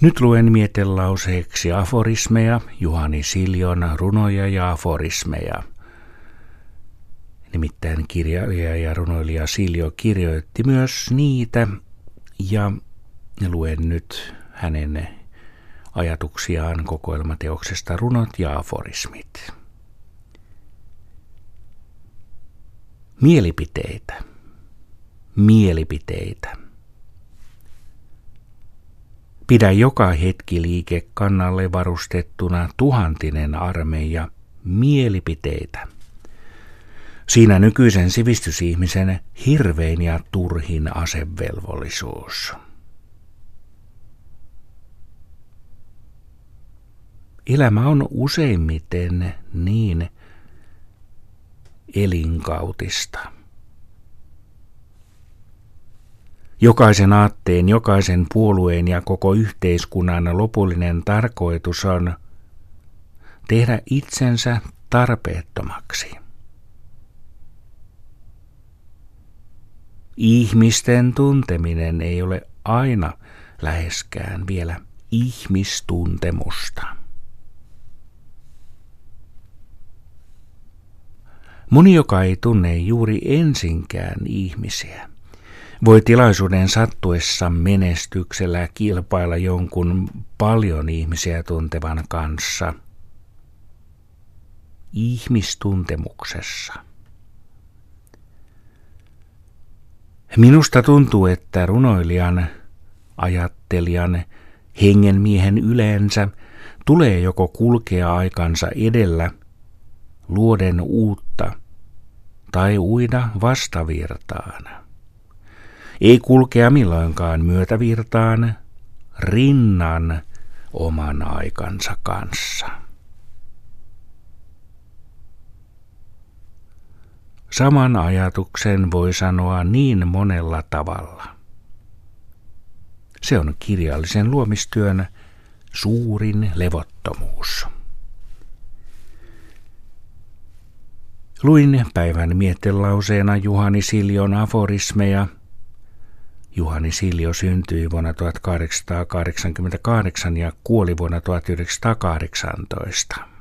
Nyt luen mietelauseeksi aforismeja, Juhani Siljon runoja ja aforismeja. Nimittäin kirjailija ja runoilija Siljo kirjoitti myös niitä ja luen nyt hänen ajatuksiaan kokoelmateoksesta runot ja aforismit. Mielipiteitä. Mielipiteitä. Pidä joka hetki liike kannalle varustettuna tuhantinen armeija mielipiteitä. Siinä nykyisen sivistysihmisen hirvein ja turhin asevelvollisuus. Elämä on useimmiten niin elinkautista. Jokaisen aatteen, jokaisen puolueen ja koko yhteiskunnan lopullinen tarkoitus on tehdä itsensä tarpeettomaksi. Ihmisten tunteminen ei ole aina läheskään vielä ihmistuntemusta. Moni, joka ei tunne juuri ensinkään ihmisiä, voi tilaisuuden sattuessa menestyksellä kilpailla jonkun paljon ihmisiä tuntevan kanssa ihmistuntemuksessa. Minusta tuntuu, että runoilijan, ajattelijan, hengenmiehen yleensä tulee joko kulkea aikansa edellä, luoden uutta, tai uida vastavirtaan. Ei kulkea milloinkaan myötävirtaan, rinnan oman aikansa kanssa. Saman ajatuksen voi sanoa niin monella tavalla. Se on kirjallisen luomistyön suurin levottomuus. Luin päivän miettelauseena Juhani Siljon aforismeja. Juhani Siljo syntyi vuonna 1888 ja kuoli vuonna 1918.